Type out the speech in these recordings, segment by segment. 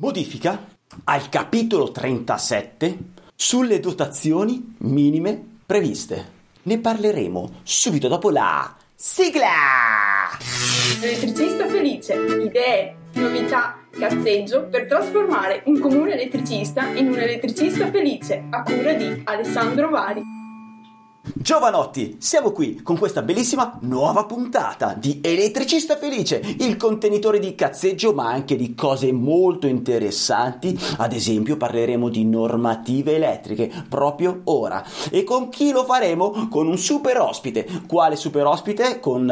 Modifica al capitolo 37 sulle dotazioni minime previste. Ne parleremo subito dopo la sigla! Elettricista felice, idee, novità, cazzeggio per trasformare un comune elettricista in un elettricista felice a cura di Alessandro Vari. Giovanotti, siamo qui con questa bellissima nuova puntata di Elettricista Felice, il contenitore di cazzeggio ma anche di cose molto interessanti, ad esempio parleremo di normative elettriche proprio ora. E con chi lo faremo? Con un super ospite. Quale super ospite? Con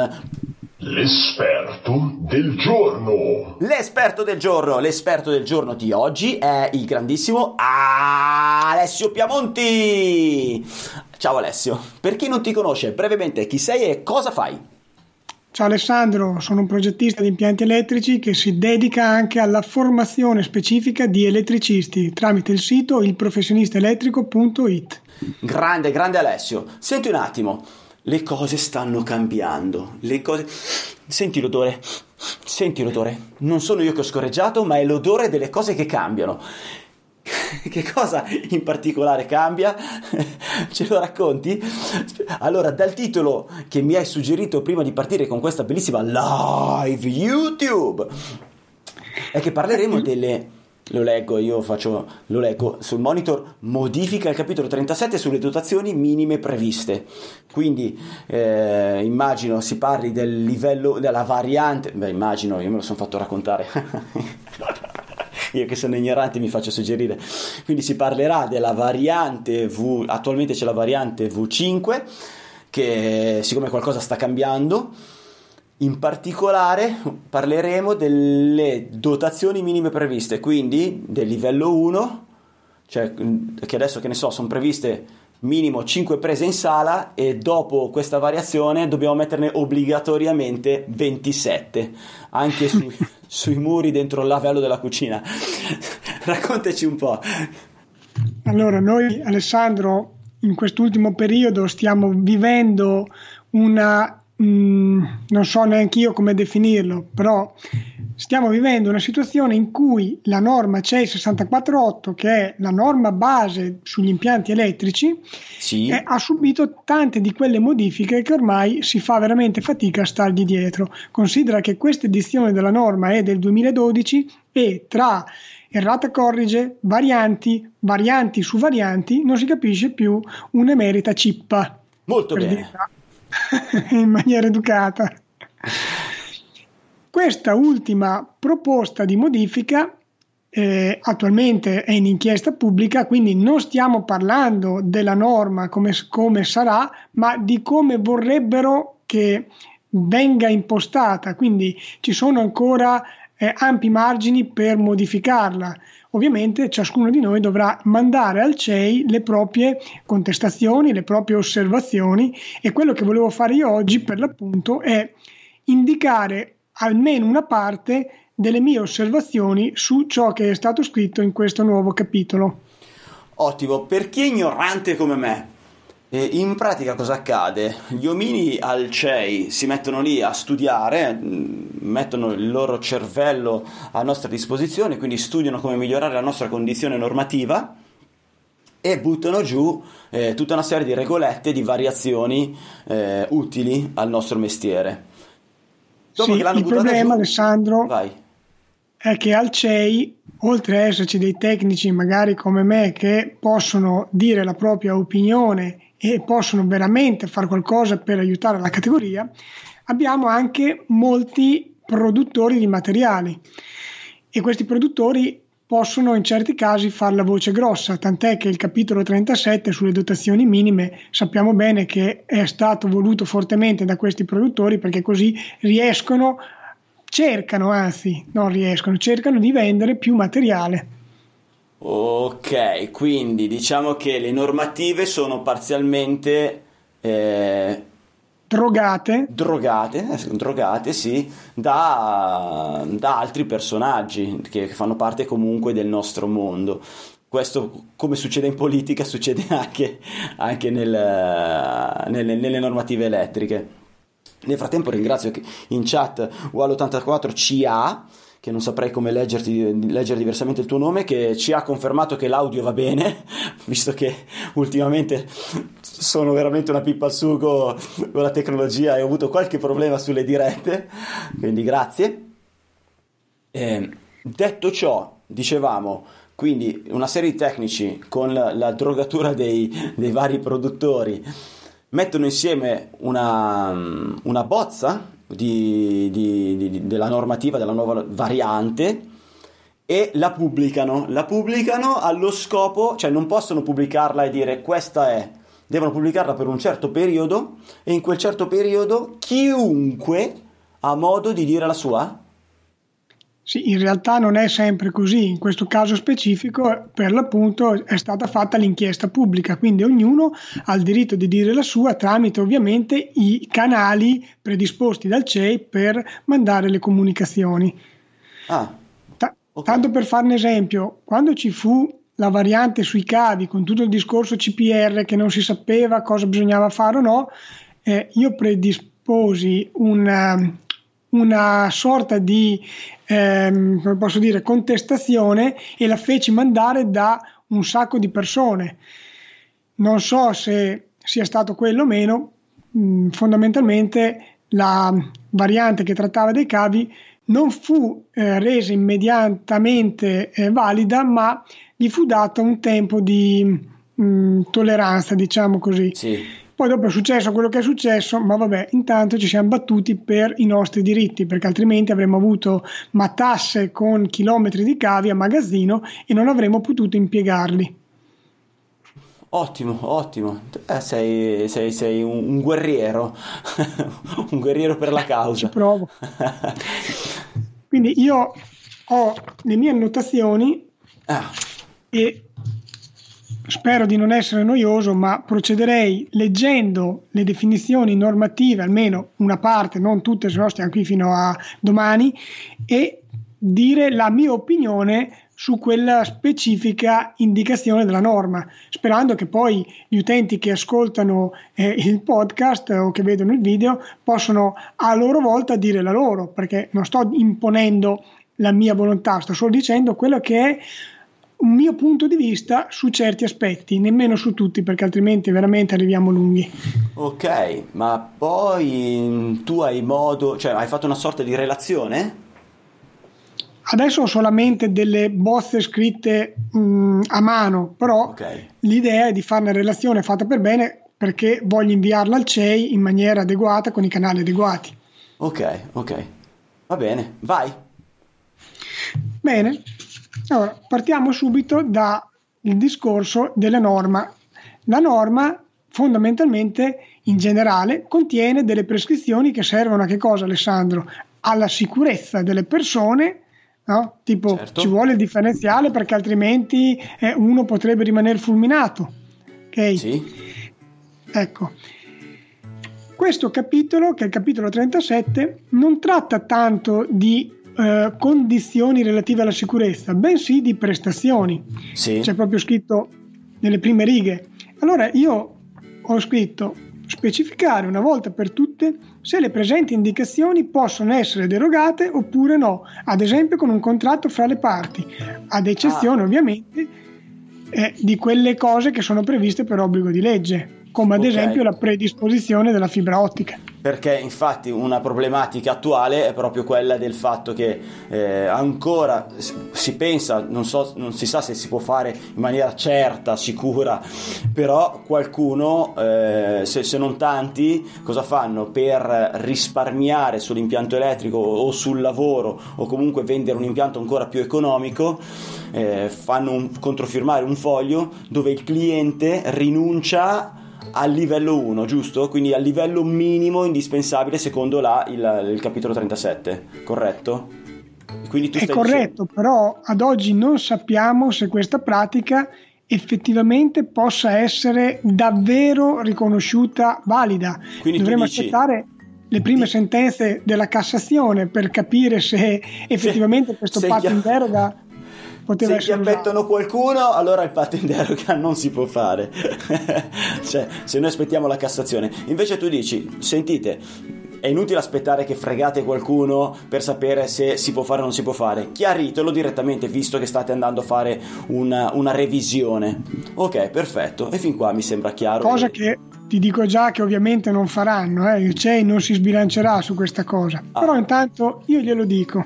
L'esperto del giorno. L'esperto del giorno, l'esperto del giorno di oggi è il grandissimo Alessio Piamonti. Ciao Alessio, per chi non ti conosce, brevemente chi sei e cosa fai? Ciao Alessandro, sono un progettista di impianti elettrici che si dedica anche alla formazione specifica di elettricisti tramite il sito ilprofessionistaelettrico.it. Grande, grande Alessio. Senti un attimo, le cose stanno cambiando. Le cose... Senti l'odore. Senti l'odore. Non sono io che ho scorreggiato, ma è l'odore delle cose che cambiano. Che cosa in particolare cambia? Ce lo racconti? Allora, dal titolo che mi hai suggerito prima di partire con questa bellissima live YouTube, è che parleremo delle lo leggo, io faccio, lo leggo sul monitor, modifica il capitolo 37 sulle dotazioni minime previste. Quindi eh, immagino si parli del livello, della variante, beh immagino, io me lo sono fatto raccontare. io che sono ignorante mi faccio suggerire. Quindi si parlerà della variante V, attualmente c'è la variante V5, che siccome qualcosa sta cambiando, in particolare parleremo delle dotazioni minime previste, quindi del livello 1, cioè che adesso che ne so, sono previste minimo 5 prese in sala e dopo questa variazione dobbiamo metterne obbligatoriamente 27 anche su, sui muri dentro il lavello della cucina. Raccontaci un po'. Allora, noi Alessandro in quest'ultimo periodo stiamo vivendo una Mm, non so neanche io come definirlo, però stiamo vivendo una situazione in cui la norma CEI 648, che è la norma base sugli impianti elettrici, sì. eh, ha subito tante di quelle modifiche che ormai si fa veramente fatica a stargli dietro. Considera che questa edizione della norma è del 2012 e tra errata corrige, varianti, varianti su varianti, non si capisce più un'emerita cippa. Molto bene. Dire, in maniera educata. Questa ultima proposta di modifica eh, attualmente è in inchiesta pubblica, quindi non stiamo parlando della norma come, come sarà, ma di come vorrebbero che venga impostata, quindi ci sono ancora eh, ampi margini per modificarla. Ovviamente ciascuno di noi dovrà mandare al CEI le proprie contestazioni, le proprie osservazioni e quello che volevo fare io oggi per l'appunto è indicare almeno una parte delle mie osservazioni su ciò che è stato scritto in questo nuovo capitolo. Ottimo, per chi è ignorante come me, e in pratica cosa accade? Gli omini al CEI si mettono lì a studiare, mm, mettono il loro cervello a nostra disposizione, quindi studiano come migliorare la nostra condizione normativa e buttano giù eh, tutta una serie di regolette, di variazioni eh, utili al nostro mestiere. Dopo sì, il problema, giù, Alessandro, vai. è che al CEI, oltre ad esserci dei tecnici magari come me che possono dire la propria opinione e possono veramente fare qualcosa per aiutare la categoria, abbiamo anche molti produttori di materiali e questi produttori possono in certi casi fare la voce grossa, tant'è che il capitolo 37 sulle dotazioni minime sappiamo bene che è stato voluto fortemente da questi produttori perché così riescono, cercano anzi, non riescono, cercano di vendere più materiale. Ok, quindi diciamo che le normative sono parzialmente eh, drogate. Drogate, eh, drogate sì, da, da, altri personaggi che fanno parte comunque del nostro mondo. Questo, come succede in politica, succede anche, anche nel, nelle, nelle normative elettriche. Nel frattempo ringrazio che in chat Wall84 CA che non saprei come leggerti, leggere diversamente il tuo nome, che ci ha confermato che l'audio va bene, visto che ultimamente sono veramente una pippa al sugo con la tecnologia e ho avuto qualche problema sulle dirette, quindi grazie. Eh, detto ciò, dicevamo, quindi una serie di tecnici con la, la drogatura dei, dei, vari produttori mettono insieme una, una bozza di, di, della normativa, della nuova variante e la pubblicano. La pubblicano allo scopo, cioè non possono pubblicarla e dire questa è, devono pubblicarla per un certo periodo e in quel certo periodo chiunque ha modo di dire la sua? Sì, in realtà non è sempre così. In questo caso specifico, per l'appunto, è stata fatta l'inchiesta pubblica, quindi ognuno ha il diritto di dire la sua tramite ovviamente i canali predisposti dal CEI per mandare le comunicazioni. Ah, okay. Tanto per farne esempio, quando ci fu la variante sui cavi con tutto il discorso CPR che non si sapeva cosa bisognava fare o no, eh, io predisposi un una sorta di ehm, come posso dire, contestazione e la feci mandare da un sacco di persone. Non so se sia stato quello o meno, mh, fondamentalmente la variante che trattava dei cavi non fu eh, resa immediatamente eh, valida, ma gli fu dato un tempo di mh, tolleranza, diciamo così. Sì. Poi dopo è successo quello che è successo, ma vabbè, intanto ci siamo battuti per i nostri diritti, perché altrimenti avremmo avuto matasse con chilometri di cavi a magazzino e non avremmo potuto impiegarli. Ottimo, ottimo. Eh, sei, sei, sei un, un, guerriero, un guerriero per la causa. Ci provo. Quindi io ho le mie annotazioni ah. e spero di non essere noioso, ma procederei leggendo le definizioni normative, almeno una parte, non tutte, se no stiamo qui fino a domani, e dire la mia opinione su quella specifica indicazione della norma, sperando che poi gli utenti che ascoltano eh, il podcast o che vedono il video possano a loro volta dire la loro, perché non sto imponendo la mia volontà, sto solo dicendo quello che è un mio punto di vista su certi aspetti, nemmeno su tutti, perché altrimenti veramente arriviamo lunghi. Ok, ma poi mm, tu hai modo, cioè hai fatto una sorta di relazione? Adesso ho solamente delle bozze scritte mh, mm, a mano, però okay. l'idea è di fare una relazione fatta per bene perché voglio inviarla al CEI in maniera adeguata con i canali adeguati. Ok, ok. Va bene, vai. Bene, allora, partiamo subito dal discorso della norma. La norma fondamentalmente in generale contiene delle prescrizioni che servono a che cosa Alessandro? Alla sicurezza delle persone, no? tipo certo. ci vuole il differenziale perché altrimenti eh, uno potrebbe rimanere fulminato. Ok? Sì. Ecco. Questo capitolo, che è il capitolo 37, non tratta tanto di eh, condizioni relative alla sicurezza, bensì di prestazioni. Sì. C'è proprio scritto nelle prime righe. Allora io ho scritto specificare una volta per tutte se le presenti indicazioni possono essere derogate oppure no, ad esempio con un contratto fra le parti, ad eccezione ah. ovviamente eh, di quelle cose che sono previste per obbligo di legge, come ad okay. esempio la predisposizione della fibra ottica perché infatti una problematica attuale è proprio quella del fatto che eh, ancora si pensa, non, so, non, si sa se si può fare in maniera certa, sicura, però qualcuno, eh, se, se, non tanti, cosa fanno? Per risparmiare sull'impianto elettrico o sul lavoro o comunque vendere un impianto ancora più economico, eh, fanno un, controfirmare un foglio dove il cliente rinuncia al livello 1, giusto? Quindi al livello minimo indispensabile secondo la, il, il capitolo 37, corretto? Quindi tu È corretto, dicendo... però ad oggi non sappiamo se questa pratica effettivamente possa essere davvero riconosciuta valida. Quindi Dovremmo dici... aspettare le prime sentenze della Cassazione per capire se effettivamente se, questo patto in deroga Poteva se ti appettano qualcuno, allora il patto in deroga non si può fare. cioè, se noi aspettiamo la Cassazione. Invece tu dici, sentite, è inutile aspettare che fregate qualcuno per sapere se si può fare o non si può fare. Chiaritelo direttamente visto che state andando a fare una, una revisione. Ok, perfetto. E fin qua mi sembra chiaro. Cosa che ti dico già che ovviamente non faranno, eh? il CEI non si sbilancerà su questa cosa. Ah. Però intanto io glielo dico.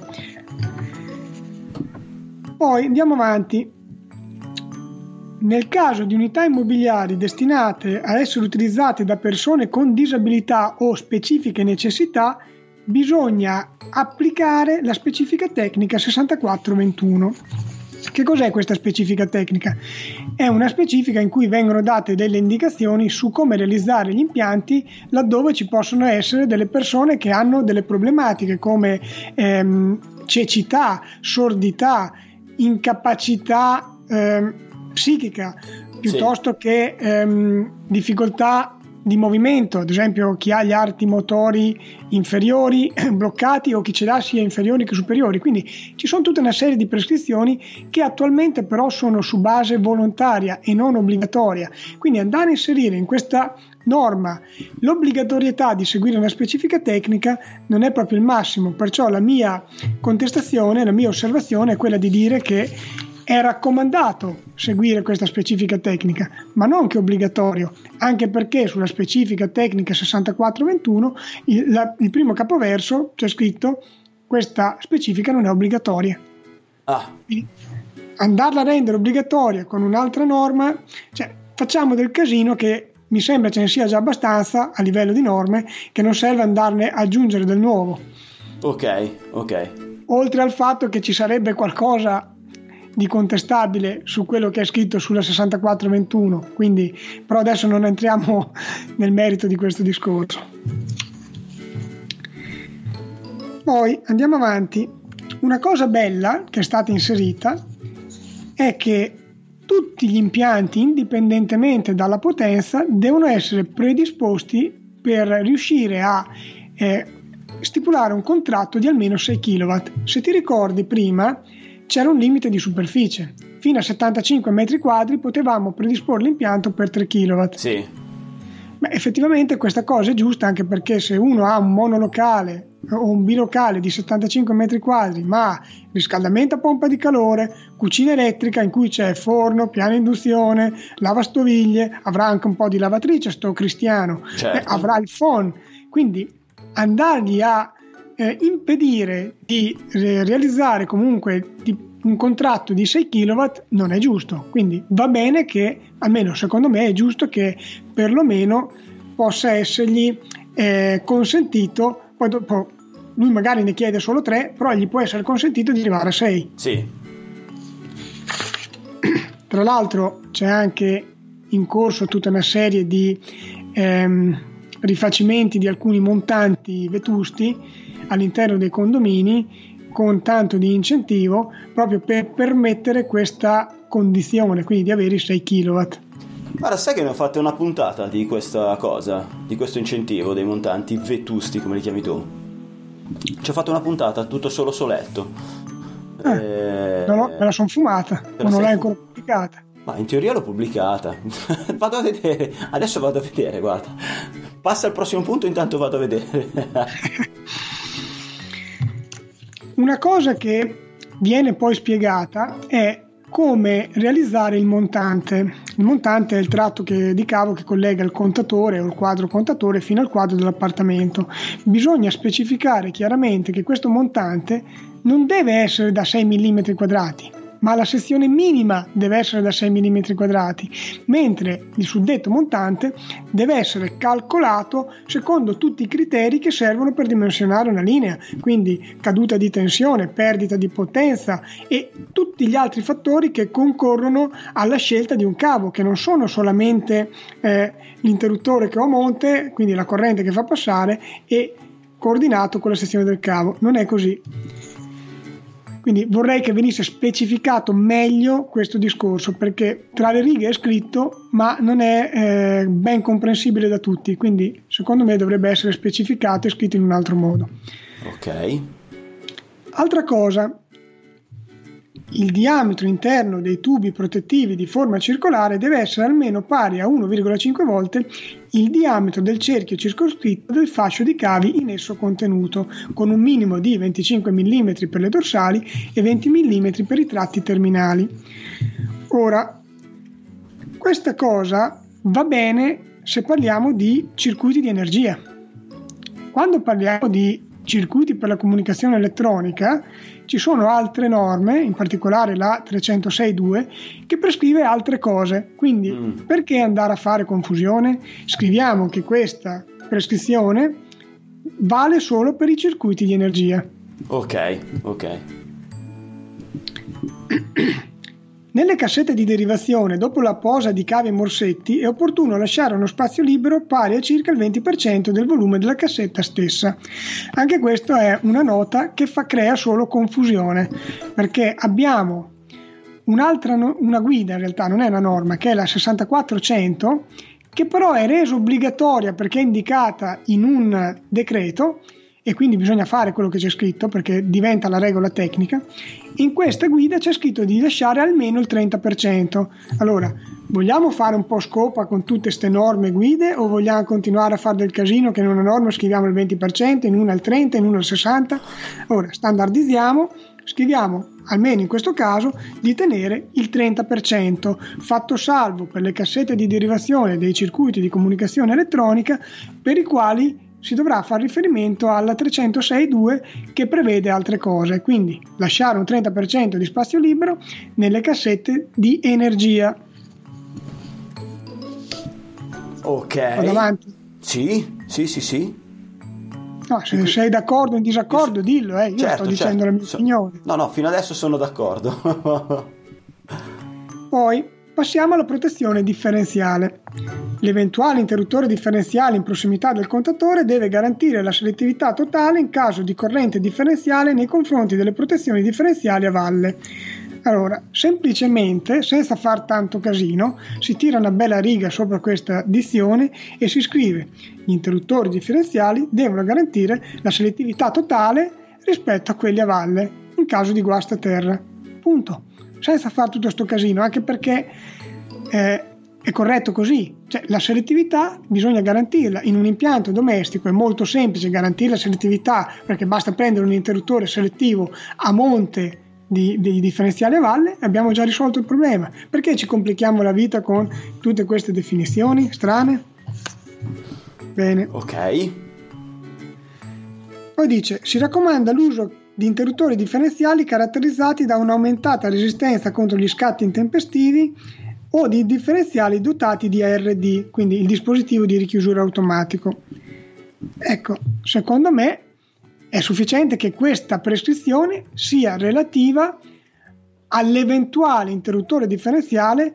Poi andiamo avanti. Nel caso di unità immobiliari destinate a essere utilizzate da persone con disabilità o specifiche necessità, bisogna applicare la specifica tecnica 6421. Che cos'è questa specifica tecnica? È una specifica in cui vengono date delle indicazioni su come realizzare gli impianti laddove ci possono essere delle persone che hanno delle problematiche come ehm, cecità, sordità, incapacità ehm, psichica piuttosto sì. che ehm, difficoltà di movimento, ad esempio chi ha gli arti motori inferiori bloccati o chi ce l'ha sia inferiori che superiori. Quindi ci sono tutta una serie di prescrizioni che attualmente però sono su base volontaria e non obbligatoria. Quindi andare a inserire in questa norma l'obbligatorietà di seguire una specifica tecnica non è proprio il massimo, perciò la mia contestazione, la mia osservazione è quella di dire che è raccomandato seguire questa specifica tecnica, ma non che obbligatorio, anche perché sulla specifica tecnica 6421 il, la, il primo capoverso c'è scritto questa specifica non è obbligatoria. Ah. andarla a rendere obbligatoria con un'altra norma, cioè facciamo del casino che mi sembra ce ne sia già abbastanza a livello di norme che non serve andarne a aggiungere del nuovo. Ok, ok. Oltre al fatto che ci sarebbe qualcosa di contestabile su quello che è scritto sulla 6421, quindi però adesso non entriamo nel merito di questo discorso. Poi andiamo avanti. Una cosa bella che è stata inserita è che tutti gli impianti, indipendentemente dalla potenza, devono essere predisposti per riuscire a eh, stipulare un contratto di almeno 6 kW. Se ti ricordi prima, c'era un limite di superficie. Fino a 75 metri quadri potevamo predisporre l'impianto per 3 kW. Sì. Beh, effettivamente questa cosa è giusta anche perché se uno ha un monolocale o un bilocale di 75 metri quadri, ma riscaldamento a pompa di calore, cucina elettrica in cui c'è forno, piano induzione, lavastoviglie, avrà anche un po' di lavatrice, sto cristiano, certo. eh, avrà il phone. Quindi andargli a eh, impedire di eh, realizzare comunque di, un contratto di 6 kW non è giusto. Quindi va bene che, almeno secondo me, è giusto che perlomeno possa essergli eh, consentito, poi dopo lui magari ne chiede solo 3, però gli può essere consentito di arrivare a 6. Sì. Tra l'altro c'è anche in corso tutta una serie di ehm, rifacimenti di alcuni montanti vetusti all'interno dei condomini con tanto di incentivo proprio per permettere questa condizione, quindi di avere i 6 kW. Guarda, sai che ne ho fatto una puntata di questa cosa, di questo incentivo dei montanti vetusti, come li chiami tu? Ci ho fatto una puntata tutto solo soletto. Eh, eh, me la sono fumata, ma non l'hai ancora pubblicata. Ma in teoria l'ho pubblicata. vado a vedere, adesso vado a vedere, guarda. Passa al prossimo punto, intanto vado a vedere. Una cosa che viene poi spiegata è come realizzare il montante. Il montante è il tratto che, di cavo che collega il contatore o il quadro contatore fino al quadro dell'appartamento. Bisogna specificare chiaramente che questo montante non deve essere da 6 mm quadrati, ma la sezione minima deve essere da 6 mm quadrati, mentre il suddetto montante deve essere calcolato secondo tutti i criteri che servono per dimensionare una linea, quindi caduta di tensione, perdita di potenza e tutti gli altri fattori che concorrono alla scelta di un cavo, che non sono solamente eh, l'interruttore che ho a monte, quindi la corrente che fa passare e coordinato con la sezione del cavo, non è così. Quindi vorrei che venisse specificato meglio questo discorso perché tra le righe è scritto ma non è eh, ben comprensibile da tutti, quindi secondo me dovrebbe essere specificato e scritto in un altro modo. Ok. Altra cosa, il diametro interno dei tubi protettivi di forma circolare deve essere almeno pari a 1,5 volte il diametro del cerchio circoscritto del fascio di cavi in esso contenuto, con un minimo di 25 mm per le dorsali e 20 mm per i tratti terminali. Ora, questa cosa va bene se parliamo di circuiti di energia. Quando parliamo di circuiti per la comunicazione elettronica, ci sono altre norme, in particolare la 306.2, che prescrive altre cose. Quindi mm. perché andare a fare confusione? Scriviamo che questa prescrizione vale solo per i circuiti di energia. Ok, ok. Nelle cassette di derivazione, dopo la posa di cavi e morsetti, è opportuno lasciare uno spazio libero pari a circa il 20% del volume della cassetta stessa. Anche questa è una nota che fa, crea solo confusione, perché abbiamo un'altra una guida, in realtà non è una norma, che è la 6400, che però è resa obbligatoria perché è indicata in un decreto e quindi bisogna fare quello che c'è scritto perché diventa la regola tecnica, in questa guida c'è scritto di lasciare almeno il 30%. Allora, vogliamo fare un po' scopa con tutte queste norme guide o vogliamo continuare a fare del casino che in una norma scriviamo il 20%, in una il 30%, in una il 60%? Ora, standardizziamo, scriviamo almeno in questo caso, di tenere il 30%, fatto salvo per le cassette di derivazione dei circuiti di comunicazione elettronica per i quali si dovrà fare riferimento alla 306.2 che prevede altre cose, quindi lasciare un 30% di spazio libero nelle cassette di energia. Ok. Vado avanti? Sì, sì, sì, sì. No, se sei d'accordo o in disaccordo, dillo, eh. io certo, sto dicendo certo. la mia opinione. No, no, fino adesso sono d'accordo. Poi passiamo alla protezione differenziale. L'eventuale interruttore differenziale in prossimità del contatore deve garantire la selettività totale in caso di corrente differenziale nei confronti delle protezioni differenziali a valle. Allora, semplicemente, senza far tanto casino, si tira una bella riga sopra questa dizione e si scrive gli interruttori differenziali devono garantire la selettività totale rispetto a quelli a valle in caso di guasta terra. Punto. Senza fare tutto questo casino, anche perché eh, è corretto così, cioè, la selettività bisogna garantirla. In un impianto domestico è molto semplice garantire la selettività perché basta prendere un interruttore selettivo a monte di, di differenziali a valle e abbiamo già risolto il problema. Perché ci complichiamo la vita con tutte queste definizioni strane? Bene. Ok. Poi dice, si raccomanda l'uso di interruttori differenziali caratterizzati da un'aumentata resistenza contro gli scatti intempestivi o di differenziali dotati di ARD, quindi il dispositivo di richiusura automatico. Ecco, secondo me è sufficiente che questa prescrizione sia relativa all'eventuale interruttore differenziale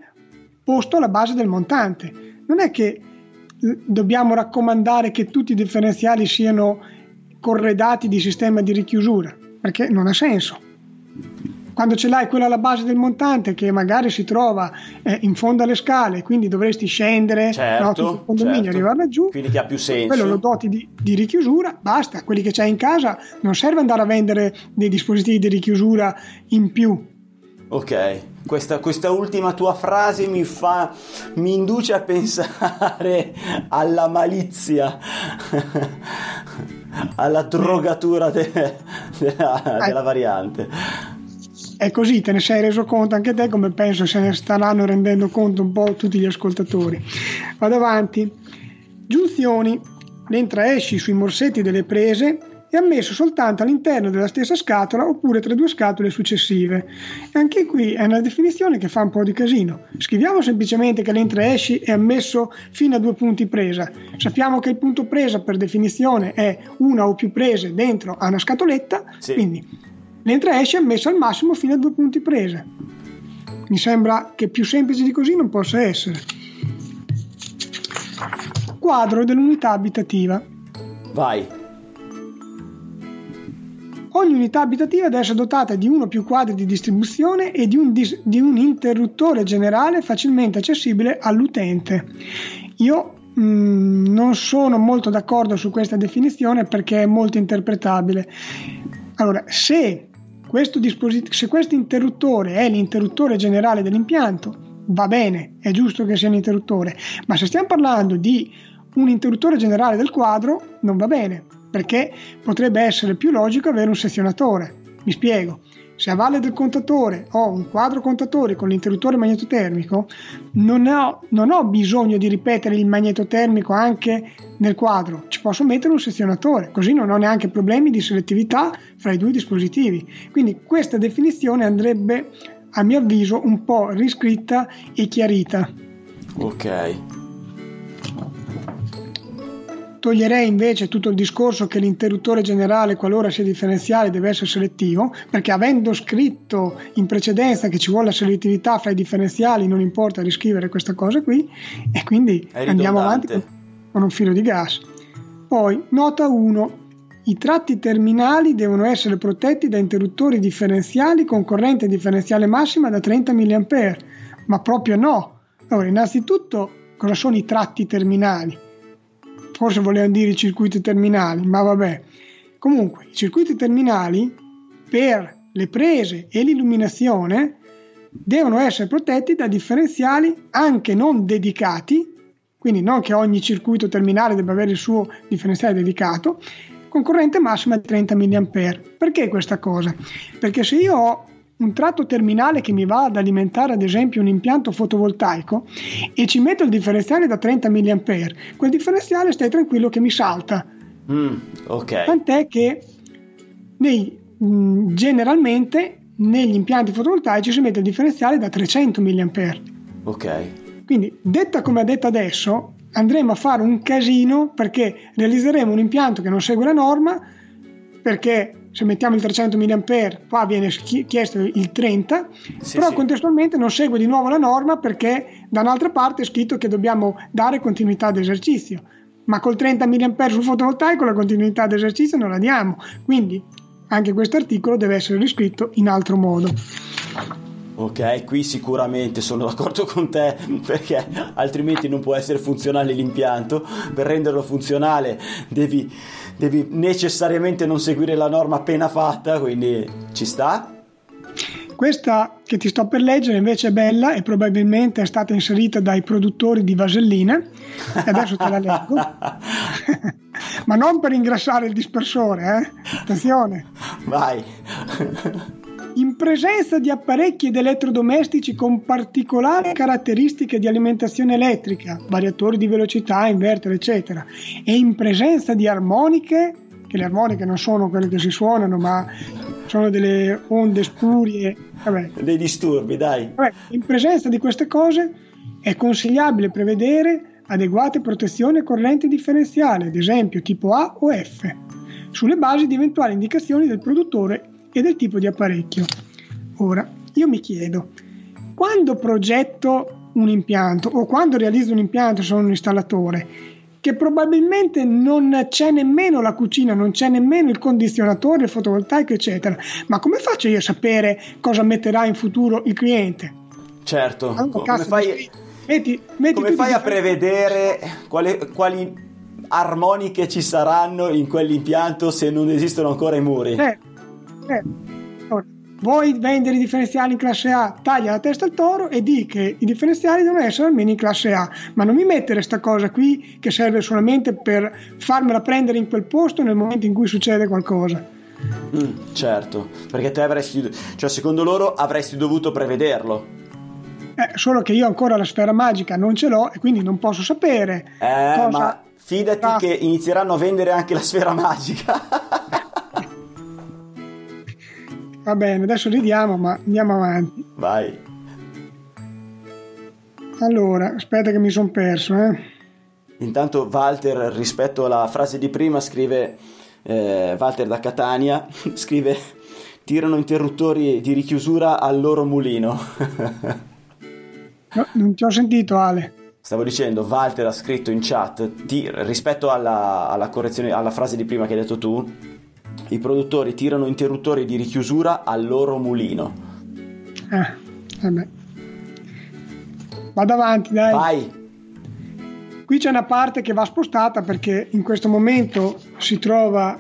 posto alla base del montante. Non è che dobbiamo raccomandare che tutti i differenziali siano corredati di sistema di richiusura, perché non ha senso quando ce l'hai quello alla base del montante che magari si trova eh, in fondo alle scale, quindi dovresti scendere certo, no, il condominio certo. arrivare laggiù. Quindi che ha più senso. Quello lo doti di, di, richiusura, basta. Quelli che c'hai in casa non serve andare a vendere dei dispositivi di richiusura in più. Ok, questa, questa, ultima tua frase mi fa, mi induce a pensare alla malizia, alla drogatura de, de, della variante. È così, te ne sei reso conto anche te, come penso se ne staranno rendendo conto un po' tutti gli ascoltatori. Vado avanti. Giunzioni. L'entra-esci sui morsetti delle prese è ammesso soltanto all'interno della stessa scatola oppure tra due scatole successive. E anche qui è una definizione che fa un po' di casino. Scriviamo semplicemente che l'entra-esci è ammesso fino a due punti presa. Sappiamo che il punto presa per definizione è una o più prese dentro a una scatoletta, sì. quindi mentre esce è messo al massimo fino a due punti prese. Mi sembra che più semplice di così non possa essere. Quadro dell'unità abitativa. Vai. Ogni unità abitativa deve essere dotata di uno o più quadri di distribuzione e di un, dis- di un interruttore generale facilmente accessibile all'utente. Io mm, non sono molto d'accordo su questa definizione perché è molto interpretabile. Allora, se questo, disposit- se questo interruttore è l'interruttore generale dell'impianto, va bene, è giusto che sia un interruttore, ma se stiamo parlando di un interruttore generale del quadro, non va bene, perché potrebbe essere più logico avere un sezionatore. Mi spiego. Se a valle del contatore ho un quadro contatore con l'interruttore magnetotermico, non ho, non ho bisogno di ripetere il magnetotermico anche nel quadro, ci posso mettere un sezionatore, così non ho neanche problemi di selettività fra i due dispositivi. Quindi questa definizione andrebbe, a mio avviso, un po' riscritta e chiarita. Ok. Toglierei invece tutto il discorso che l'interruttore generale, qualora sia differenziale, deve essere selettivo, perché avendo scritto in precedenza che ci vuole la selettività fra i differenziali, non importa riscrivere questa cosa qui, e quindi andiamo avanti con un filo di gas. Poi, nota 1. I tratti terminali devono essere protetti da interruttori differenziali con corrente differenziale massima da 30 mA, ma proprio no. Allora, innanzitutto, cosa sono i tratti terminali? Forse volevano dire i circuiti terminali, ma vabbè. Comunque, i circuiti terminali per le prese e l'illuminazione devono essere protetti da differenziali anche non dedicati, quindi non che ogni circuito terminale debba avere il suo differenziale dedicato, con corrente massima di 30 mA. Perché questa cosa? Perché se io ho un tratto terminale che mi va ad alimentare ad esempio un impianto fotovoltaico e ci metto il differenziale da 30 mA, quel differenziale stai tranquillo che mi salta. Mm, ok. Tant'è che nei, mm, generalmente negli impianti fotovoltaici si mette il differenziale da 300 mA. Ok. Quindi detta come ha detto adesso, andremo a fare un casino perché realizzeremo un impianto che non segue la norma perché se mettiamo il 300 mA qua viene chiesto il 30 sì, però sì. contestualmente non segue di nuovo la norma perché da un'altra parte è scritto che dobbiamo dare continuità d'esercizio ma col 30 mA sul fotovoltaico la continuità d'esercizio non la diamo quindi anche questo articolo deve essere riscritto in altro modo Ok, qui sicuramente sono d'accordo con te perché altrimenti non può essere funzionale l'impianto. Per renderlo funzionale devi, devi necessariamente non seguire la norma appena fatta, quindi ci sta. Questa che ti sto per leggere invece è bella e probabilmente è stata inserita dai produttori di vaselline e adesso te la leggo. Ma non per ingrassare il dispersore, eh? Attenzione. Vai. In presenza di apparecchi ed elettrodomestici con particolari caratteristiche di alimentazione elettrica, variatori di velocità, inverter, eccetera, e in presenza di armoniche, che le armoniche non sono quelle che si suonano, ma sono delle onde spurie, vabbè. dei disturbi, dai. Vabbè, in presenza di queste cose è consigliabile prevedere adeguate protezioni e corrente differenziale, ad esempio tipo A o F, sulle basi di eventuali indicazioni del produttore e del tipo di apparecchio. Ora, io mi chiedo, quando progetto un impianto o quando realizzo un impianto, sono un installatore, che probabilmente non c'è nemmeno la cucina, non c'è nemmeno il condizionatore, il fotovoltaico, eccetera. Ma come faccio io a sapere cosa metterà in futuro il cliente? Certo, allora, come fai, metti, metti come fai a prevedere quali, quali, armoniche ci saranno in quell'impianto se non esistono ancora i muri? Eh, eh, vuoi vendere i differenziali in classe A, taglia la testa al toro e di che i differenziali devono essere almeno in classe A, ma non mi mettere questa cosa qui che serve solamente per farmela prendere in quel posto nel momento in cui succede qualcosa. Mm, certo, perché te avresti, cioè secondo loro avresti dovuto prevederlo. Eh, solo che io ancora la sfera magica non ce l'ho e quindi non posso sapere. Eh, cosa... ma fidati ah. che inizieranno a vendere anche la sfera magica. Va bene, adesso ridiamo, ma andiamo avanti. Vai. Allora, aspetta che mi sono perso, eh. Intanto Walter, rispetto alla frase di prima, scrive eh, Walter da Catania, scrive tirano interruttori di richiusura al loro mulino. no, non ti ho sentito Ale. Stavo dicendo, Walter ha scritto in chat, ti, rispetto alla, alla, correzione, alla frase di prima che hai detto tu, i produttori tirano interruttori di richiusura al loro mulino. Ah, vabbè. Vado avanti, dai. Vai. Qui c'è una parte che va spostata perché in questo momento si trova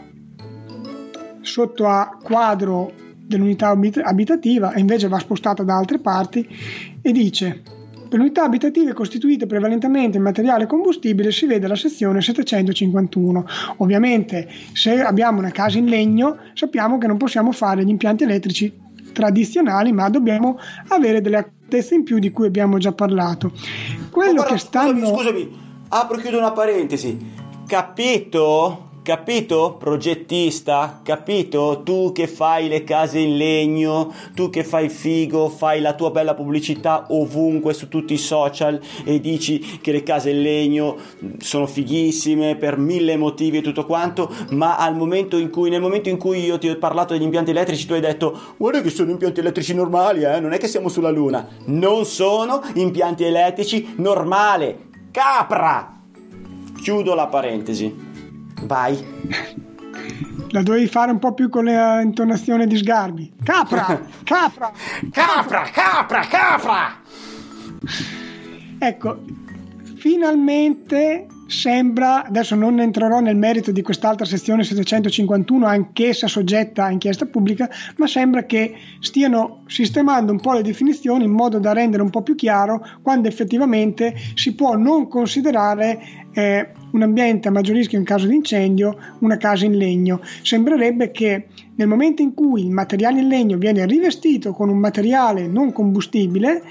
sotto a quadro 1 2 3 dell'unità abitativa e invece va spostata da altre parti e dice per unità abitative costituite prevalentemente in materiale combustibile si vede la sezione 751. Ovviamente se abbiamo una casa in legno sappiamo che non possiamo fare gli impianti elettrici tradizionali ma dobbiamo avere delle accortezze in più di cui abbiamo già parlato. Quello guarda, che stanno... Scusami, scusami, apro e chiudo una parentesi. Capito? Capito, progettista? Capito? Tu che fai le case in legno, tu che fai figo, fai la tua bella pubblicità ovunque su tutti i social e dici che le case in legno sono fighissime per mille motivi e tutto quanto, ma al momento in cui, nel momento in cui io ti ho parlato degli impianti elettrici, tu hai detto guarda che sono impianti elettrici normali, eh? non è che siamo sulla luna. Non sono impianti elettrici normali. Capra! Chiudo la parentesi. Vai. La dovevi fare un po' più con l'intonazione di Sgarbi. Capra! Capra! capra! Capra! Capra! Ecco, finalmente sembra, adesso non entrerò nel merito di quest'altra sezione 751, anch'essa soggetta a inchiesta pubblica, ma sembra che stiano sistemando un po' le definizioni in modo da rendere un po' più chiaro quando effettivamente si può non considerare eh, un ambiente a maggior rischio in caso di incendio una casa in legno. Sembrerebbe che nel momento in cui il materiale in legno viene rivestito con un materiale non combustibile,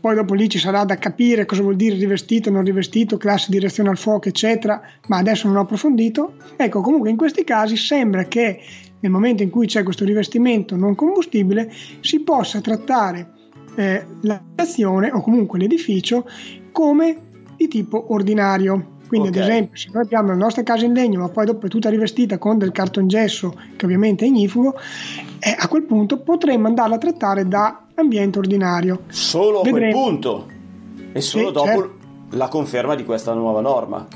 poi dopo lì ci sarà da capire cosa vuol dire rivestito, non rivestito, classe di reazione al fuoco, eccetera, ma adesso non ho approfondito. Ecco, comunque in questi casi sembra che nel momento in cui c'è questo rivestimento non combustibile si possa trattare eh, l'abitazione o comunque l'edificio come di tipo ordinario. Quindi, okay. ad esempio, se noi abbiamo la nostra casa in legno, ma poi dopo è tutta rivestita con del cartongesso, che ovviamente è ignifugo, eh, a quel punto potremmo andarla a trattare da ambiente ordinario. Solo a Vedremo. quel punto e solo sì, dopo certo. la conferma di questa nuova norma.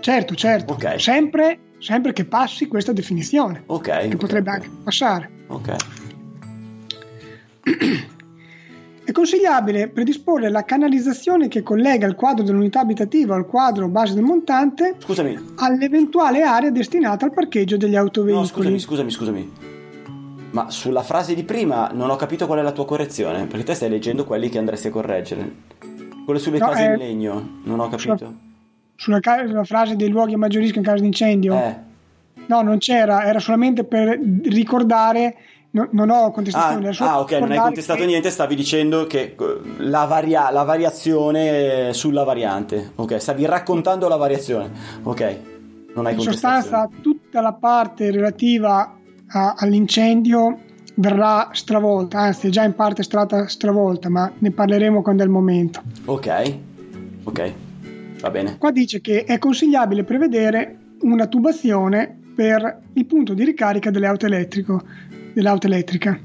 Certo, certo. Okay. Sempre, sempre, che passi questa definizione. Ok. Che okay, potrebbe anche passare. Ok. È consigliabile predisporre la canalizzazione che collega il quadro dell'unità abitativa al quadro base del montante scusami. all'eventuale area destinata al parcheggio degli autoveicoli. No, scusami, scusami, scusami. Ma sulla frase di prima non ho capito qual è la tua correzione, perché te stai leggendo quelli che andresti a correggere. Quelle sulle no, case eh, in legno, non ho capito. Sulla, sulla, sulla, frase dei luoghi a maggior rischio in caso di incendio? Eh. No, non c'era, era solamente per ricordare No, non ho contestato ah, ah, ok, non hai contestato che... niente, stavi dicendo che eh, la, varia- la, variazione sulla variante, ok, stavi raccontando la variazione, ok, non hai In sostanza tutta la parte relativa a, all'incendio verrà stravolta, anzi è già in parte stata stravolta, ma ne parleremo quando è il momento. Ok, ok, va bene. Qua dice che è consigliabile prevedere una tubazione per il punto di ricarica dell'auto elettrico dell'auto elettrica.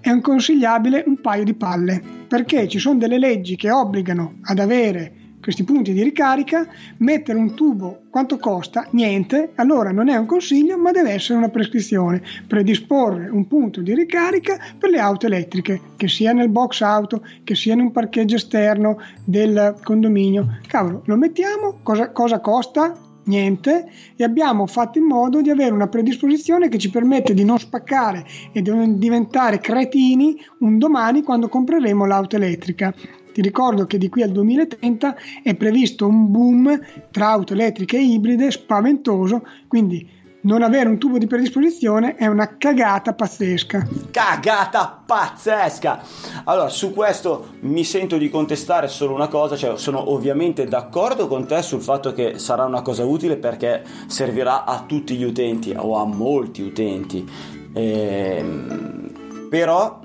È consigliabile un paio di palle, perché ci sono delle leggi che obbligano ad avere questi punti di ricarica, mettere un tubo quanto costa? Niente, allora non è un consiglio ma deve essere una prescrizione, predisporre un punto di ricarica per le auto elettriche, che sia nel box auto, che sia in un parcheggio esterno del condominio. Cavolo, lo mettiamo, cosa, cosa costa? Niente e abbiamo fatto in modo di avere una predisposizione che ci permette di non spaccare e di diventare cretini un domani quando compreremo l'auto elettrica. Ti ricordo che di qui al 2030 è previsto un boom tra auto elettriche e ibride spaventoso, quindi non avere un tubo di predisposizione è una cagata pazzesca. Cagata pazzesca! Allora, su questo mi sento di contestare solo una cosa, cioè sono ovviamente d'accordo con te sul fatto che sarà una cosa utile perché servirà a tutti gli utenti o a molti utenti. Ehm, però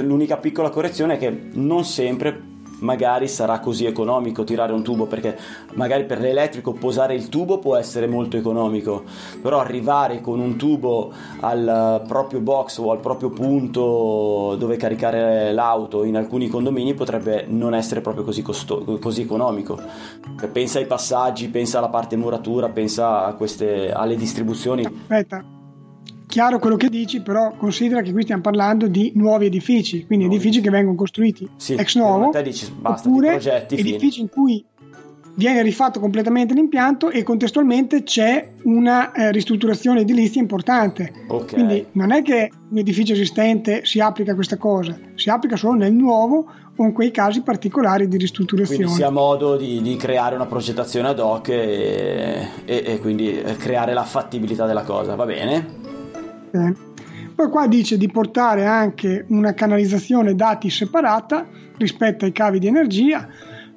l'unica piccola correzione è che non sempre magari sarà così economico tirare un tubo perché magari per l'elettrico posare il tubo può essere molto economico però arrivare con un tubo al proprio box o al proprio punto dove caricare l'auto in alcuni condomini potrebbe non essere proprio così, costo- così economico. Pensa ai passaggi pensa alla parte muratura pensa queste, alle distribuzioni. Aspetta chiaro quello che dici, però considera che qui stiamo parlando di nuovi edifici, quindi nuovi. edifici che vengono costruiti sì, ex novo, dici, basta, oppure progetti, edifici fine. in cui viene rifatto completamente l'impianto e contestualmente c'è una eh, ristrutturazione edilizia importante. Okay. Quindi non è che un edificio esistente si applica questa cosa, si applica solo nel nuovo o in quei casi particolari di ristrutturazione. Quindi si ha modo di, di creare una progettazione ad hoc e, e, e, quindi creare la fattibilità della cosa, va bene? Eh. Poi qua dice di portare anche una canalizzazione dati separata rispetto ai cavi di energia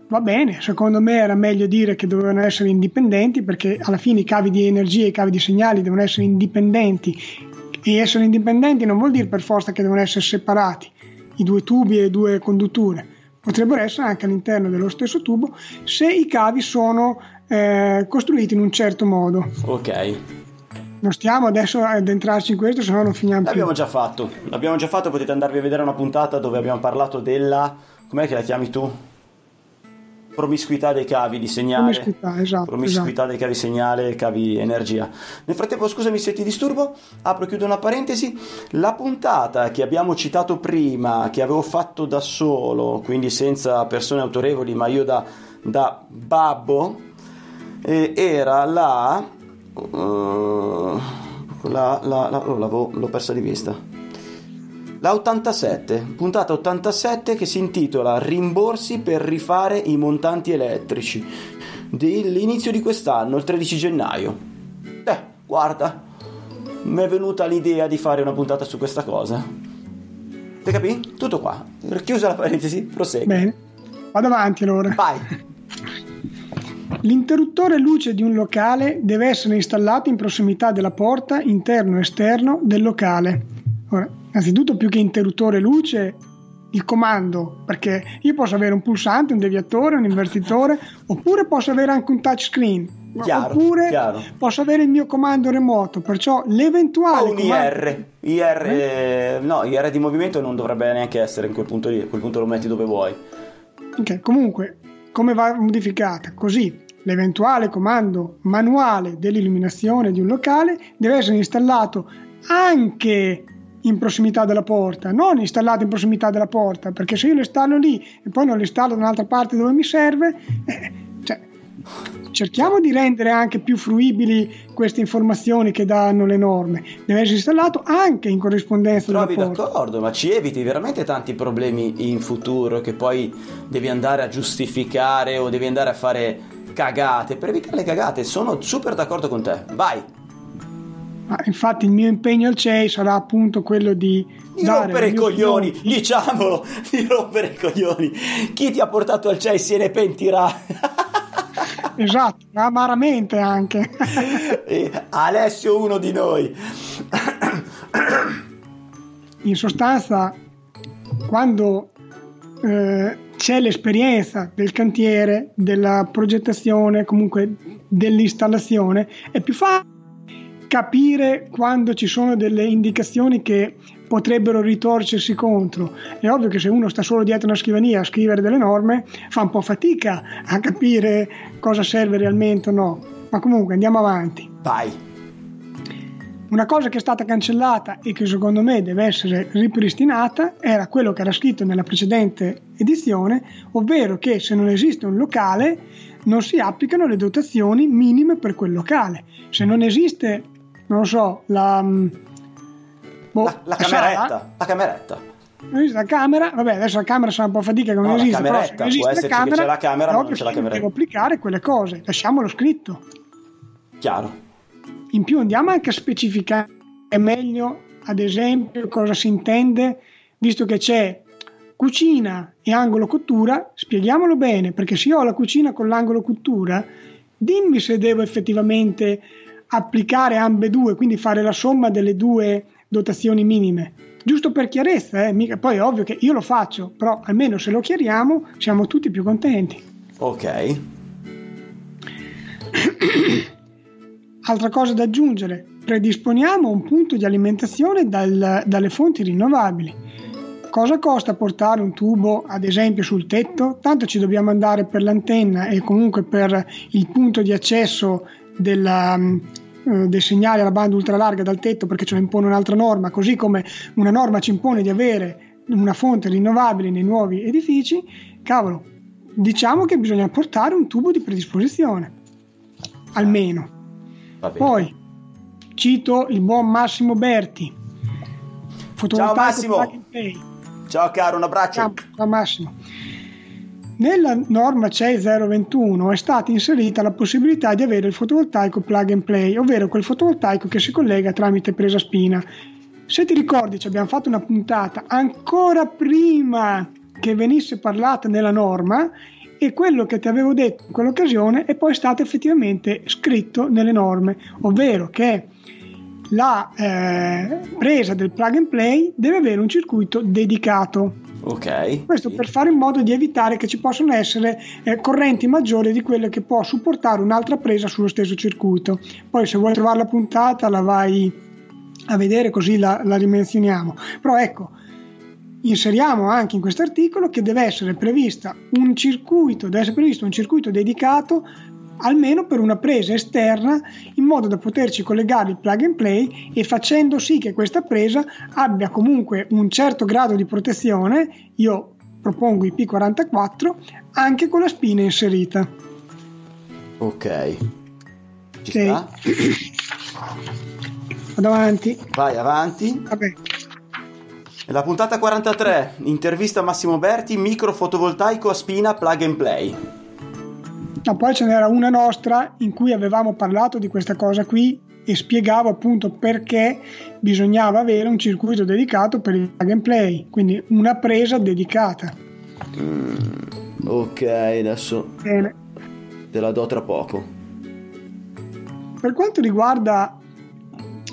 va bene, secondo me era meglio dire che dovevano essere indipendenti perché alla fine i cavi di energia e i cavi di segnali devono essere indipendenti e essere indipendenti non vuol dire per forza che devono essere separati i due tubi e le due condutture, potrebbero essere anche all'interno dello stesso tubo se i cavi sono eh, costruiti in un certo modo. Ok. Non stiamo adesso ad entrarci in questo, se no non finiamo L'abbiamo più. già fatto, l'abbiamo già fatto, potete andarvi a vedere una puntata dove abbiamo parlato della... com'è che la chiami tu? promiscuità dei cavi di segnale, promiscuità, esatto, promiscuità esatto. dei cavi segnale e cavi energia. Nel frattempo, scusami se ti disturbo, apro e chiudo una parentesi. La puntata che abbiamo citato prima, che avevo fatto da solo, quindi senza persone autorevoli, ma io da, da babbo, eh, era la, uh, la, la, la oh, l'ho persa di vista la 87, puntata 87 che si intitola Rimborsi per rifare i montanti elettrici dell'inizio di quest'anno, il 13 gennaio. Eh, guarda, mi è venuta l'idea di fare una puntata su questa cosa. Ti capì? Tutto qua. Chiusa la parentesi, prosegui. Bene, vado avanti allora. Vai. L'interruttore luce di un locale deve essere installato in prossimità della porta interno e esterno del locale. Ora, innanzitutto più che interruttore luce il comando perché io posso avere un pulsante, un deviatore, un invertitore oppure posso avere anche un touchscreen chiaro, oppure chiaro. posso avere il mio comando remoto perciò l'eventuale o un comando... IR IR eh? no IR di movimento non dovrebbe neanche essere in quel punto lì a quel punto lo metti dove vuoi ok comunque come va modificata. Così l'eventuale comando manuale dell'illuminazione di un locale deve essere installato anche in prossimità della porta, non installato in prossimità della porta, perché se io lo installo lì e poi non lo installo da un'altra parte dove mi serve, eh, cerchiamo di rendere anche più fruibili queste informazioni che danno le norme. Deve essere installato anche in corrispondenza Trovi porta. d'accordo, ma ci eviti veramente tanti problemi in futuro che poi devi andare a giustificare o devi andare a fare cagate. Per evitare le cagate sono super d'accordo con te. Vai! Ma infatti il mio impegno al CEI sarà appunto quello di... Di rompere i coglioni, opinione. diciamolo, di rompere i coglioni. Chi ti ha portato al CEI se ne pentirà. esatto, amaramente anche. Alessio uno di noi. In sostanza, quando eh, c'è l'esperienza del cantiere, della progettazione, comunque dell'installazione, è più facile capire quando ci sono delle indicazioni che potrebbero ritorcersi contro. È ovvio che se uno sta solo dietro una scrivania a scrivere delle norme fa un po' fatica a capire cosa serve realmente o no. Ma comunque andiamo avanti. Vai. Una cosa che è stata cancellata e che secondo me deve essere ripristinata era quello che era scritto nella precedente edizione, ovvero che se non esiste un locale non si applicano le dotazioni minime per quel locale. Se non esiste non lo so, la... Boh, la, la cameretta, sala, la cameretta. La camera, vabbè, adesso la camera sarà un po' fatica che non no, esiste, però se esiste la camera, c'è la camera, ma non c'è la cameretta. Devo applicare quelle cose, lasciamolo scritto. Chiaro. In più andiamo anche a specificare meglio, ad esempio, cosa si intende, visto che c'è cucina e angolo cottura, spieghiamolo bene, perché se io ho la cucina con l'angolo cottura, dimmi se devo effettivamente applicare ambedue, quindi fare la somma delle due dotazioni minime. Giusto per chiarezza, eh? Mica, poi è ovvio che io lo faccio, però almeno se lo chiariamo siamo tutti più contenti. Ok. Altra cosa da aggiungere, predisponiamo un punto di alimentazione dal, dalle fonti rinnovabili. Cosa costa portare un tubo, ad esempio, sul tetto? Tanto ci dobbiamo andare per l'antenna e comunque per il punto di accesso della, eh, dei segnali alla banda ultralarga dal tetto perché ce lo impone un'altra norma, così come una norma ci impone di avere una fonte rinnovabile nei nuovi edifici, cavolo, diciamo che bisogna portare un tubo di predisposizione, almeno. Poi cito il buon Massimo Berti. Ciao Massimo. Ciao caro, un abbraccio. Ciao, ciao Massimo. Nella norma CEI 021 è stata inserita la possibilità di avere il fotovoltaico plug and play, ovvero quel fotovoltaico che si collega tramite presa spina. Se ti ricordi, ci abbiamo fatto una puntata ancora prima che venisse parlata nella norma e quello che ti avevo detto in quell'occasione è poi stato effettivamente scritto nelle norme, ovvero che la eh, presa del plug and play deve avere un circuito dedicato. Ok. Questo sì. per fare in modo di evitare che ci possano essere eh, correnti maggiori di quelle che può supportare un'altra presa sullo stesso circuito. Poi se vuoi trovare la puntata la vai a vedere così la, la dimensioniamo. Però ecco, inseriamo anche in questo articolo che deve essere prevista un circuito, deve essere previsto un circuito dedicato almeno per una presa esterna in modo da poterci collegare il plug and play e facendo sì che questa presa abbia comunque un certo grado di protezione, io propongo i P44, anche con la spina inserita. Ok. Ci okay. sta? Vado avanti. Vai avanti. Vabbè. La puntata 43, intervista a Massimo Berti, micro fotovoltaico a spina plug and play. Ma poi ce n'era una nostra in cui avevamo parlato di questa cosa qui e spiegavo appunto perché bisognava avere un circuito dedicato per il plug and play, quindi una presa dedicata. Mm, ok, adesso Bene. te la do tra poco. Per quanto riguarda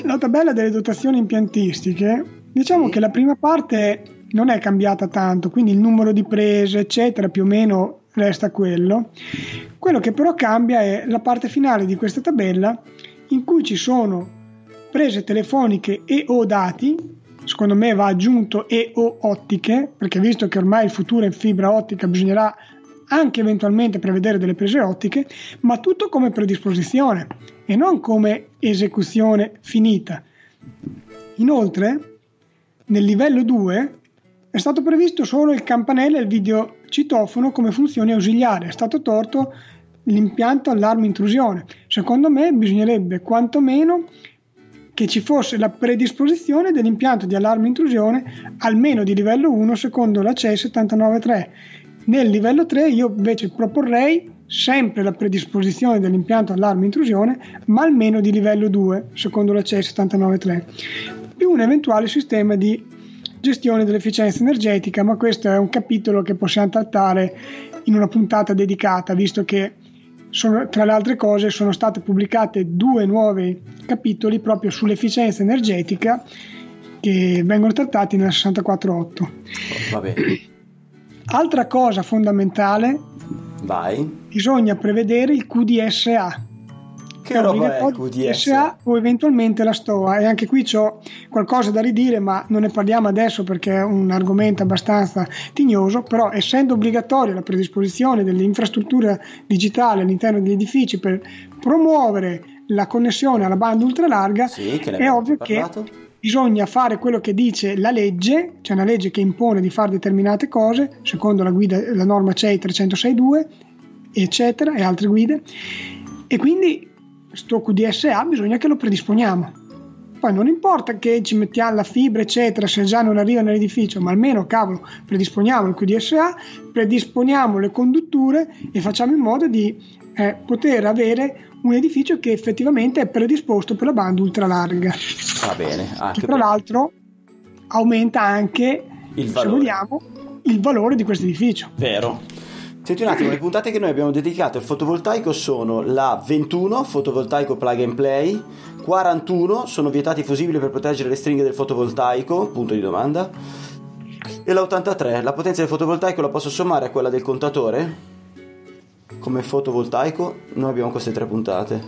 la tabella delle dotazioni impiantistiche, diciamo che la prima parte non è cambiata tanto, quindi il numero di prese, eccetera, più o meno resta quello. Quello che però cambia è la parte finale di questa tabella in cui ci sono prese telefoniche e o dati, secondo me va aggiunto e o ottiche, perché visto che ormai il futuro è in fibra ottica bisognerà anche eventualmente prevedere delle prese ottiche, ma tutto come predisposizione e non come esecuzione finita. Inoltre, nel livello 2 è stato previsto solo il campanello e il videocitofono come funzioni ausiliari, è stato torto l'impianto allarme intrusione. Secondo me bisognerebbe quantomeno che ci fosse la predisposizione dell'impianto di allarme intrusione almeno di livello 1 secondo la CE 793. Nel livello 3 io invece proporrei sempre la predisposizione dell'impianto allarme intrusione, ma almeno di livello 2 secondo la CE 793, più un eventuale sistema di gestione dell'efficienza energetica, ma questo è un capitolo che possiamo trattare in una puntata dedicata, visto che sono, tra le altre cose sono state pubblicate due nuovi capitoli proprio sull'efficienza energetica che vengono trattati nella 64.8. Va bene. Altra cosa fondamentale, Vai. bisogna prevedere il QDSA, che roba è QDSA? o eventualmente la STOA e anche qui ho qualcosa da ridire ma non ne parliamo adesso perché è un argomento abbastanza tignoso però essendo obbligatoria la predisposizione dell'infrastruttura digitale all'interno degli edifici per promuovere la connessione alla banda ultralarga sì, è ovvio parlato. che bisogna fare quello che dice la legge, c'è una legge che impone di fare determinate cose, secondo la, guida, la norma CEI 362, eccetera, e altre guide, e quindi sto QDSA bisogna che lo predisponiamo. Poi non importa che ci mettiamo la fibra, eccetera, se già non arriva nell'edificio, ma almeno, cavolo, predisponiamo il QDSA, predisponiamo le condutture e facciamo in modo di eh, poter avere un edificio che effettivamente è predisposto per la banda ultralarga. Va bene. Anche tra per... l'altro aumenta anche, il se vogliamo, il valore di questo edificio. Vero. Senti un attimo, le puntate che noi abbiamo dedicato al fotovoltaico sono la 21, fotovoltaico plug and play, 41, sono vietati fusibili per proteggere le stringhe del fotovoltaico, punto di domanda, e la 83, la potenza del fotovoltaico la posso sommare a quella del contatore? Come fotovoltaico? Noi abbiamo queste tre puntate.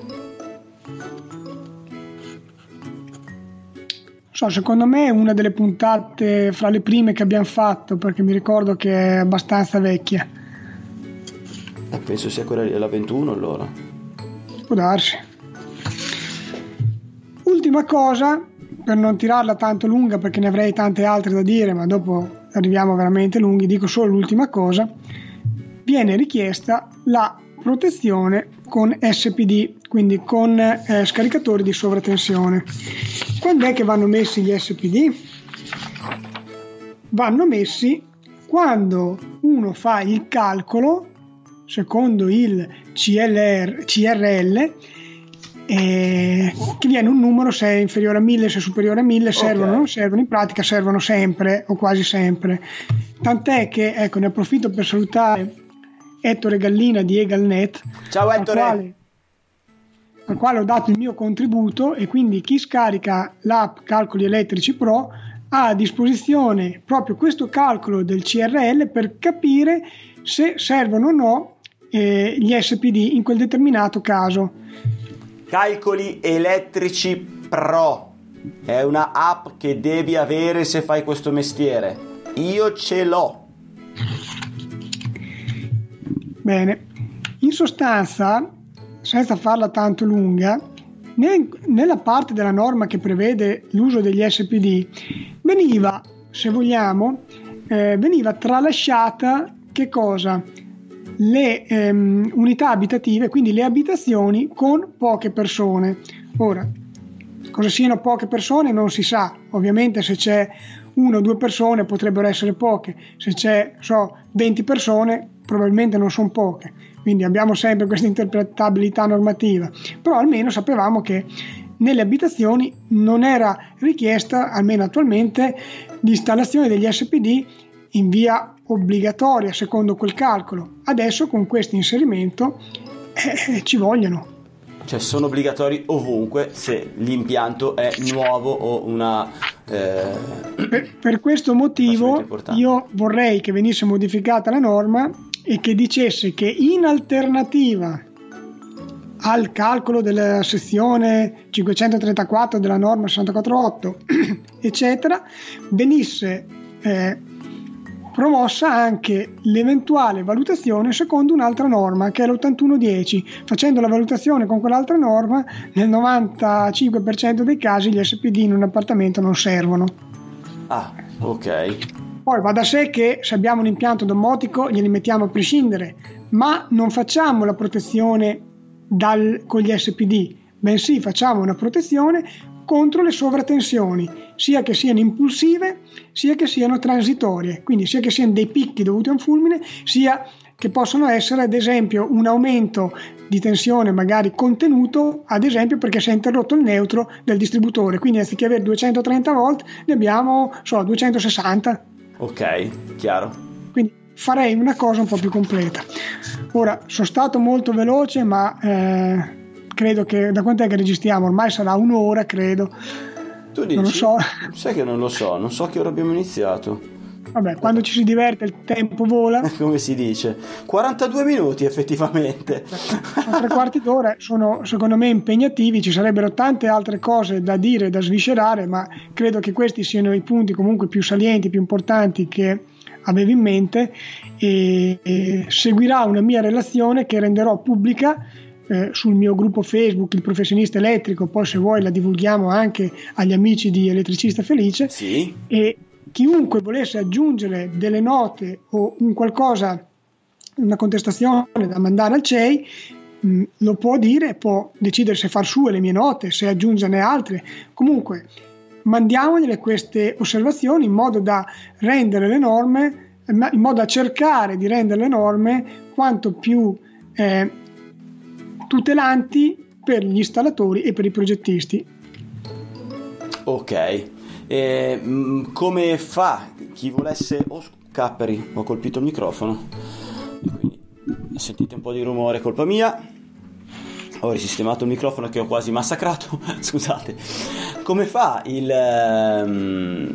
So, secondo me è una delle puntate fra le prime che abbiamo fatto perché mi ricordo che è abbastanza vecchia. Eh, penso sia quella della 21 allora. Può darsi. Ultima cosa, per non tirarla tanto lunga perché ne avrei tante altre da dire, ma dopo arriviamo veramente lunghi, dico solo l'ultima cosa. viene richiesta la protezione con SPD, quindi con eh, scaricatori di sovratensione. Quando è che vanno messi gli SPD? Vanno messi quando uno fa il calcolo secondo il CLR, CRL eh, che viene un numero se è inferiore a 1000 se è superiore a 1000 servono okay. non servono in pratica servono sempre o quasi sempre tant'è che ecco ne approfitto per salutare Ettore Gallina di Egalnet ciao Ettore al quale, al quale ho dato il mio contributo e quindi chi scarica l'app Calcoli Elettrici Pro ha a disposizione proprio questo calcolo del CRL per capire se servono o no eh, gli SPD in quel determinato caso. Calcoli elettrici pro è una app che devi avere se fai questo mestiere. Io ce l'ho. Bene, in sostanza, senza farla tanto lunga, nella parte della norma che prevede l'uso degli SPD veniva, se vogliamo, eh, veniva tralasciata che cosa? Le ehm, unità abitative, quindi le abitazioni con poche persone. Ora, cosa siano poche persone non si sa, ovviamente se c'è una o due persone potrebbero essere poche, se c'è so, 20 persone probabilmente non sono poche, quindi abbiamo sempre questa interpretabilità normativa, però almeno sapevamo che nelle abitazioni non era richiesta, almeno attualmente, l'installazione degli SPD in via obbligatoria secondo quel calcolo. Adesso con questo inserimento eh, ci vogliono. Cioè sono obbligatori ovunque se l'impianto è nuovo o una... Eh, per, per, questo motivo io vorrei che venisse modificata la norma e che dicesse che in alternativa al calcolo della sezione 534 della norma 648 eccetera venisse eh, promossa anche l'eventuale valutazione secondo un'altra norma che è l'8110. Facendo la valutazione con quell'altra norma, nel 95% dei casi gli SPD in un appartamento non servono. Ah, ok. Poi va da sé che se abbiamo un impianto domotico glieli mettiamo a prescindere, ma non facciamo la protezione dal, con gli SPD, bensì facciamo una protezione contro le sovratensioni, sia che siano impulsive, sia che siano transitorie, quindi sia che siano dei picchi dovuti a un fulmine, sia che possono essere ad esempio un aumento di tensione magari contenuto, ad esempio perché si è interrotto il neutro del distributore, quindi anziché avere 230 volt ne abbiamo so, 260. Ok, chiaro. Quindi farei una cosa un po' più completa. Ora, sono stato molto veloce, ma eh, credo che da quant'è che registriamo? Ormai sarà un'ora, credo. Tu dici? Non lo so. Sai che non lo so, non so che ora abbiamo iniziato. Vabbè, quando ci si diverte il tempo vola. Come si dice? 42 minuti effettivamente. Tre quarti d'ora, sono secondo me impegnativi, ci sarebbero tante altre cose da dire, da sviscerare, ma credo che questi siano i punti comunque più salienti, più importanti che avevo in mente e, e seguirà una mia relazione che renderò pubblica eh, sul mio gruppo Facebook Il Professionista Elettrico, poi se vuoi la divulghiamo anche agli amici di Elettricista Felice. Sì. E chiunque volesse aggiungere delle note o un qualcosa, una contestazione da mandare al CEI, mh, mm, lo può dire, può decidere se far sue le mie note, se aggiungerne altre. Comunque, mandiamogliele queste osservazioni in modo da rendere le norme, in modo da cercare di rendere le norme quanto più eh, tutelanti per gli installatori e per i progettisti. Ok, e, mm, come fa chi volesse... Oh, capperi, ho colpito il microfono. Quindi sentite un po' di rumore, colpa mia. Ho risistemato il microfono che ho quasi massacrato. Scusate. Come fa il, um,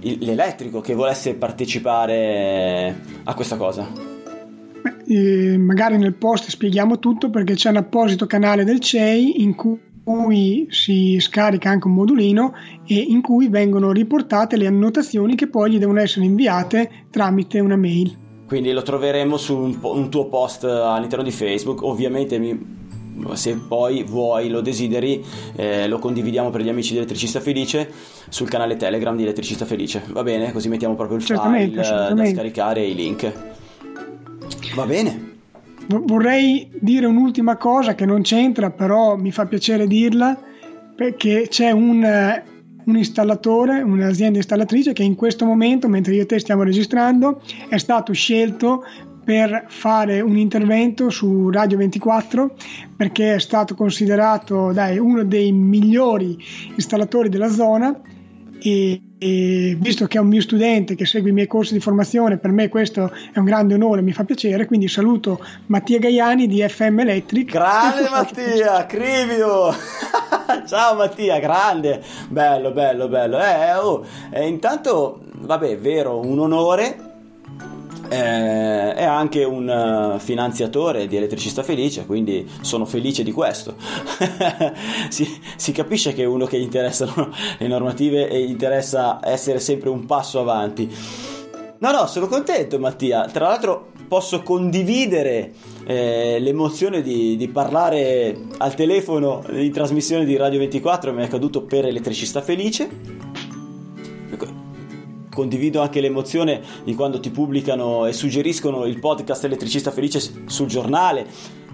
il, l'elettrico che volesse partecipare a questa cosa? Eh, magari nel post spieghiamo tutto perché c'è un apposito canale del CEI in cui si scarica anche un modulino e in cui vengono riportate le annotazioni che poi gli devono essere inviate tramite una mail. Quindi lo troveremo su un, un tuo post all'interno di Facebook, ovviamente mi, se poi vuoi, lo desideri, eh, lo condividiamo per gli amici di Elettricista Felice sul canale Telegram di Elettricista Felice. Va bene? Così mettiamo proprio il file da scaricare e i link. Va bene. Vorrei dire un'ultima cosa che non c'entra, però mi fa piacere dirla, perché c'è un, eh, un installatore, un'azienda installatrice che in questo momento, mentre io e te stiamo registrando, è stato scelto per fare un intervento su Radio 24 perché è stato considerato dai, uno dei migliori installatori della zona e, e, visto che è un mio studente che segue i miei corsi di formazione, per me questo è un grande onore, mi fa piacere, quindi saluto Mattia Gaiani di FM Electric. Grande Mattia, Crivio! Ciao Mattia, grande, bello, bello, bello. Eh, oh, eh, intanto, vabbè, vero, un onore eh, è anche un uh, finanziatore di Elettricista Felice, quindi sono felice di questo. si, si, capisce che è uno che interessano le normative e interessa essere sempre un passo avanti. No, no, sono contento Mattia. Tra l'altro posso condividere eh, l'emozione di, di, parlare al telefono in trasmissione di Radio 24, mi è accaduto per Elettricista Felice condivido anche l'emozione di quando ti pubblicano e suggeriscono il podcast Elettricista Felice sul giornale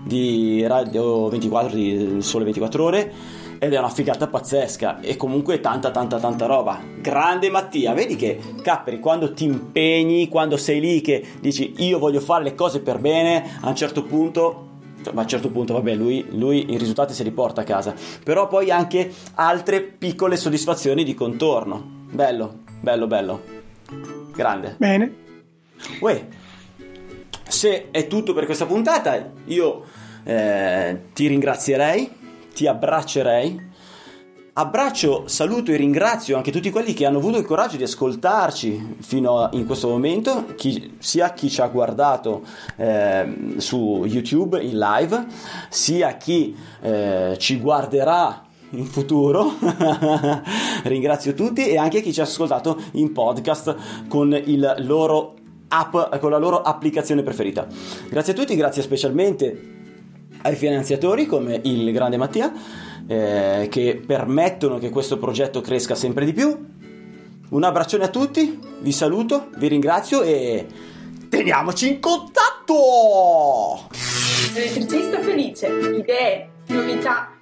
di Radio 24 di Sole 24 Ore ed è una figata pazzesca e comunque tanta tanta tanta roba. Grande Mattia vedi che Capperi quando ti impegni quando sei lì che dici io voglio fare le cose per bene a un certo punto ma a un certo punto vabbè lui, lui i risultati se li porta a casa. Però poi anche altre piccole soddisfazioni di contorno. Bello bello bello. Grande. Bene. Uè, se è tutto per questa puntata io eh, ti ringrazierei ti abbraccerei. Abbraccio, saluto e ringrazio anche tutti quelli che hanno avuto il coraggio di ascoltarci fino a in questo momento, chi, sia chi ci ha guardato eh, su YouTube in live, sia chi eh, ci guarderà in futuro. Ringrazio tutti e anche chi ci ha ascoltato in podcast con il loro app, con la loro applicazione preferita. Grazie a tutti, grazie specialmente ai finanziatori come il grande Mattia eh, che permettono che questo progetto cresca sempre di più. Un abbraccione a tutti, vi saluto, vi ringrazio e teniamoci in contatto! Elettricista felice, idee, novità,